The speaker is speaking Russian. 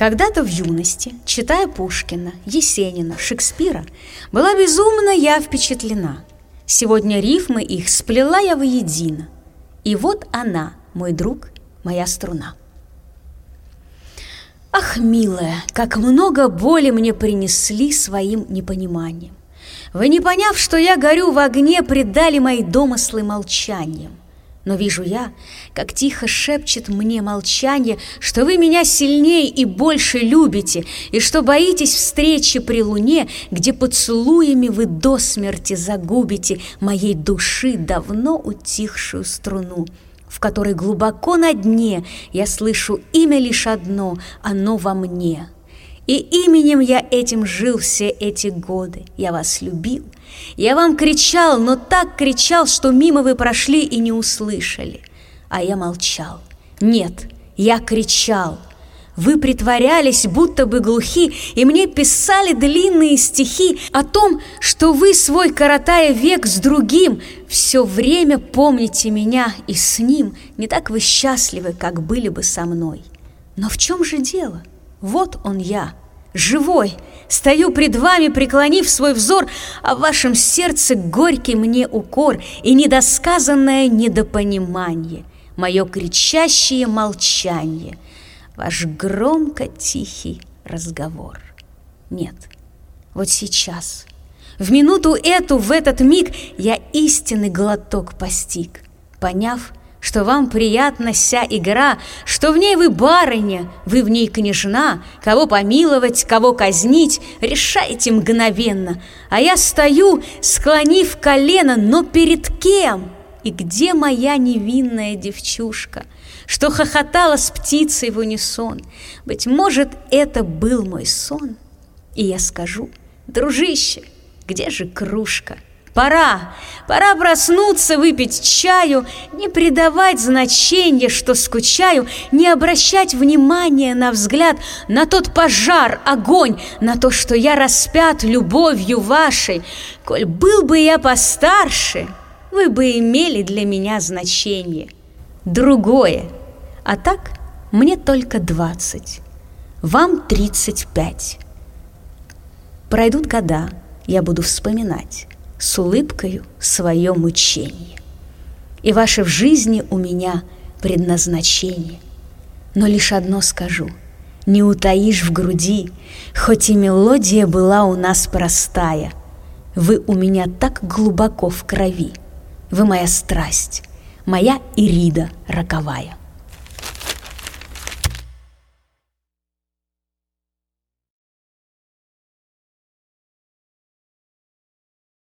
Когда-то в юности, читая Пушкина, Есенина, Шекспира, была безумно я впечатлена. Сегодня рифмы их сплела я воедино. И вот она, мой друг, моя струна. Ах, милая, как много боли мне принесли своим непониманием. Вы, не поняв, что я горю в огне, предали мои домыслы молчанием. Но вижу я, как тихо шепчет мне молчание, Что вы меня сильнее и больше любите, И что боитесь встречи при луне, Где поцелуями вы до смерти загубите Моей души давно утихшую струну, В которой глубоко на дне Я слышу имя лишь одно, оно во мне — и именем я этим жил все эти годы. Я вас любил. Я вам кричал, но так кричал, что мимо вы прошли и не услышали. А я молчал. Нет, я кричал. Вы притворялись, будто бы глухи, и мне писали длинные стихи о том, что вы, свой коротая век с другим, все время помните меня, и с ним не так вы счастливы, как были бы со мной. Но в чем же дело? Вот он я, живой, стою пред вами, преклонив свой взор, а в вашем сердце горький мне укор и недосказанное недопонимание, мое кричащее молчание, ваш громко тихий разговор. Нет, вот сейчас, в минуту эту, в этот миг я истинный глоток постиг, поняв, что вам приятна вся игра, что в ней вы барыня, вы в ней княжна, кого помиловать, кого казнить, решайте мгновенно. А я стою, склонив колено, но перед кем? И где моя невинная девчушка, что хохотала с птицей в унисон? Быть может, это был мой сон? И я скажу, дружище, где же кружка? — Пора, пора проснуться, выпить чаю, не придавать значения, что скучаю, не обращать внимания на взгляд, на тот пожар, огонь, на то, что я распят любовью вашей. Коль был бы я постарше, вы бы имели для меня значение. Другое. А так мне только двадцать, вам тридцать пять. Пройдут года, я буду вспоминать с улыбкою свое мучение. И ваше в жизни у меня предназначение. Но лишь одно скажу, не утаишь в груди, хоть и мелодия была у нас простая, вы у меня так глубоко в крови, вы моя страсть, моя Ирида роковая.